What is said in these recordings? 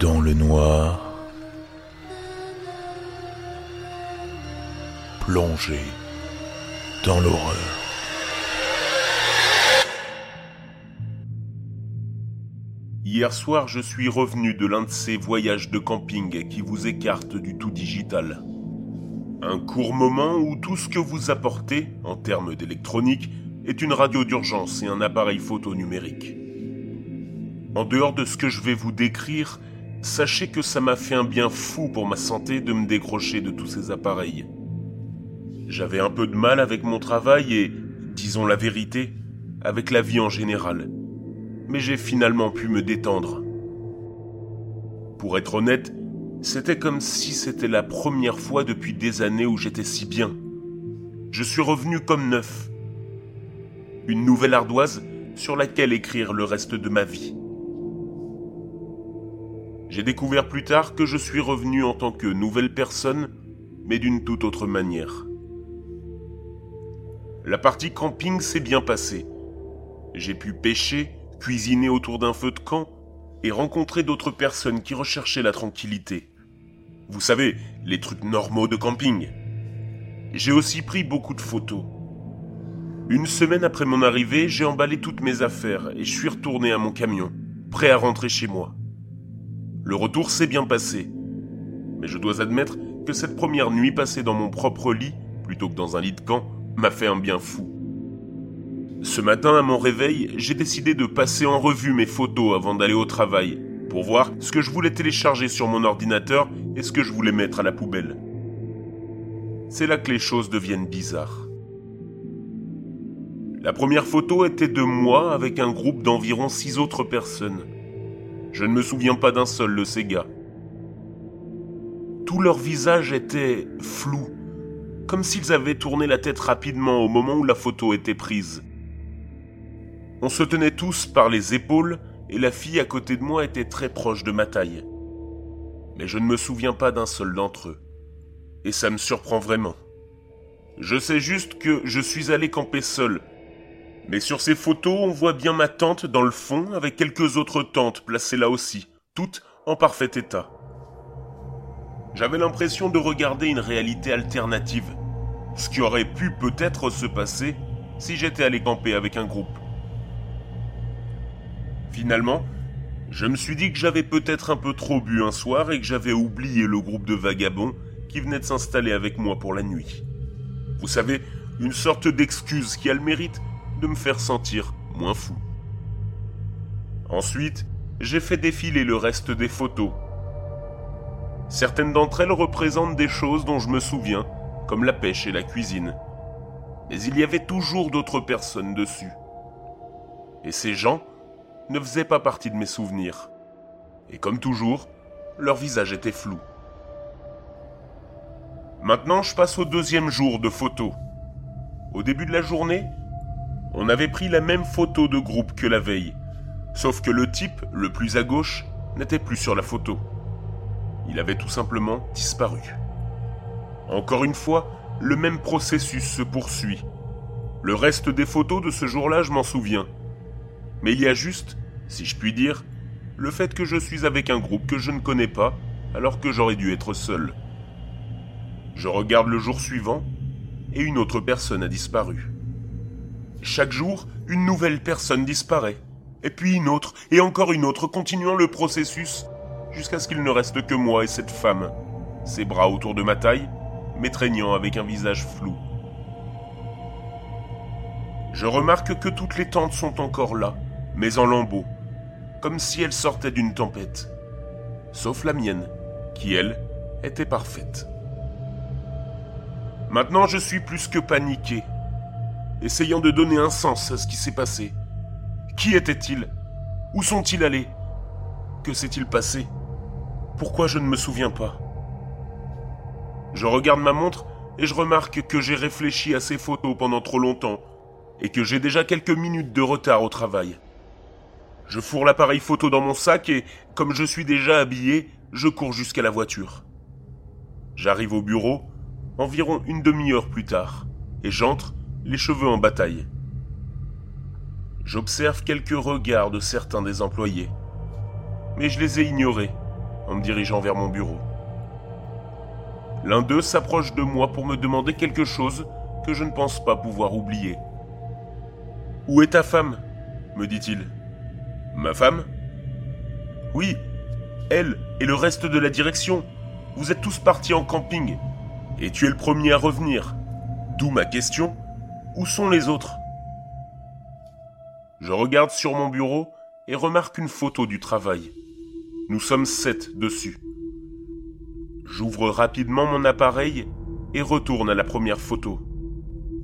dans le noir, plongé dans l'horreur. Hier soir, je suis revenu de l'un de ces voyages de camping qui vous écartent du tout digital. Un court moment où tout ce que vous apportez, en termes d'électronique, est une radio d'urgence et un appareil photo numérique. En dehors de ce que je vais vous décrire, sachez que ça m'a fait un bien fou pour ma santé de me décrocher de tous ces appareils. J'avais un peu de mal avec mon travail et, disons la vérité, avec la vie en général. Mais j'ai finalement pu me détendre. Pour être honnête, c'était comme si c'était la première fois depuis des années où j'étais si bien. Je suis revenu comme neuf. Une nouvelle ardoise sur laquelle écrire le reste de ma vie. J'ai découvert plus tard que je suis revenu en tant que nouvelle personne, mais d'une toute autre manière. La partie camping s'est bien passée. J'ai pu pêcher, cuisiner autour d'un feu de camp et rencontrer d'autres personnes qui recherchaient la tranquillité. Vous savez, les trucs normaux de camping. J'ai aussi pris beaucoup de photos. Une semaine après mon arrivée, j'ai emballé toutes mes affaires et je suis retourné à mon camion, prêt à rentrer chez moi. Le retour s'est bien passé. Mais je dois admettre que cette première nuit passée dans mon propre lit, plutôt que dans un lit de camp, m'a fait un bien fou. Ce matin, à mon réveil, j'ai décidé de passer en revue mes photos avant d'aller au travail, pour voir ce que je voulais télécharger sur mon ordinateur et ce que je voulais mettre à la poubelle. C'est là que les choses deviennent bizarres. La première photo était de moi avec un groupe d'environ six autres personnes. Je ne me souviens pas d'un seul de ces gars. Tout leur visage était flou, comme s'ils avaient tourné la tête rapidement au moment où la photo était prise. On se tenait tous par les épaules et la fille à côté de moi était très proche de ma taille. Mais je ne me souviens pas d'un seul d'entre eux. Et ça me surprend vraiment. Je sais juste que je suis allé camper seul mais sur ces photos, on voit bien ma tente dans le fond avec quelques autres tentes placées là aussi, toutes en parfait état. J'avais l'impression de regarder une réalité alternative, ce qui aurait pu peut-être se passer si j'étais allé camper avec un groupe. Finalement, je me suis dit que j'avais peut-être un peu trop bu un soir et que j'avais oublié le groupe de vagabonds qui venait de s'installer avec moi pour la nuit. Vous savez, une sorte d'excuse qui a le mérite de me faire sentir moins fou. Ensuite, j'ai fait défiler le reste des photos. Certaines d'entre elles représentent des choses dont je me souviens, comme la pêche et la cuisine. Mais il y avait toujours d'autres personnes dessus. Et ces gens ne faisaient pas partie de mes souvenirs. Et comme toujours, leur visage était flou. Maintenant, je passe au deuxième jour de photos. Au début de la journée, on avait pris la même photo de groupe que la veille, sauf que le type, le plus à gauche, n'était plus sur la photo. Il avait tout simplement disparu. Encore une fois, le même processus se poursuit. Le reste des photos de ce jour-là, je m'en souviens. Mais il y a juste, si je puis dire, le fait que je suis avec un groupe que je ne connais pas, alors que j'aurais dû être seul. Je regarde le jour suivant, et une autre personne a disparu. Chaque jour, une nouvelle personne disparaît, et puis une autre, et encore une autre, continuant le processus, jusqu'à ce qu'il ne reste que moi et cette femme, ses bras autour de ma taille, m'étreignant avec un visage flou. Je remarque que toutes les tentes sont encore là, mais en lambeaux, comme si elles sortaient d'une tempête. Sauf la mienne, qui, elle, était parfaite. Maintenant, je suis plus que paniqué essayant de donner un sens à ce qui s'est passé. Qui étaient-ils Où sont-ils allés? Que s'est-il passé? Pourquoi je ne me souviens pas? Je regarde ma montre et je remarque que j'ai réfléchi à ces photos pendant trop longtemps et que j'ai déjà quelques minutes de retard au travail. Je fourre l'appareil photo dans mon sac et, comme je suis déjà habillé, je cours jusqu'à la voiture. J'arrive au bureau environ une demi-heure plus tard et j'entre les cheveux en bataille. J'observe quelques regards de certains des employés, mais je les ai ignorés en me dirigeant vers mon bureau. L'un d'eux s'approche de moi pour me demander quelque chose que je ne pense pas pouvoir oublier. Où est ta femme? me dit-il. Ma femme? Oui, elle et le reste de la direction. Vous êtes tous partis en camping. Et tu es le premier à revenir. D'où ma question. Où sont les autres? Je regarde sur mon bureau et remarque une photo du travail. Nous sommes sept dessus. J'ouvre rapidement mon appareil et retourne à la première photo.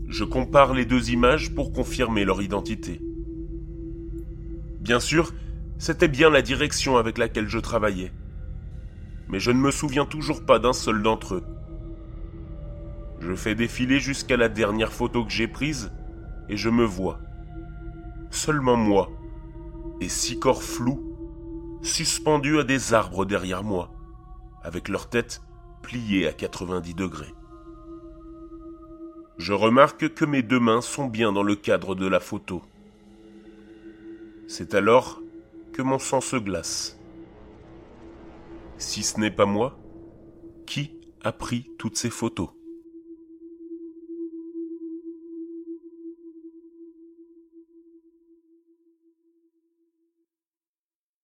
Je compare les deux images pour confirmer leur identité. Bien sûr, c'était bien la direction avec laquelle je travaillais. Mais je ne me souviens toujours pas d'un seul d'entre eux. Je fais défiler jusqu'à la dernière photo que j'ai prise et je me vois. Seulement moi et six corps flous suspendus à des arbres derrière moi, avec leur tête pliée à 90 degrés. Je remarque que mes deux mains sont bien dans le cadre de la photo. C'est alors que mon sang se glace. Si ce n'est pas moi, qui a pris toutes ces photos?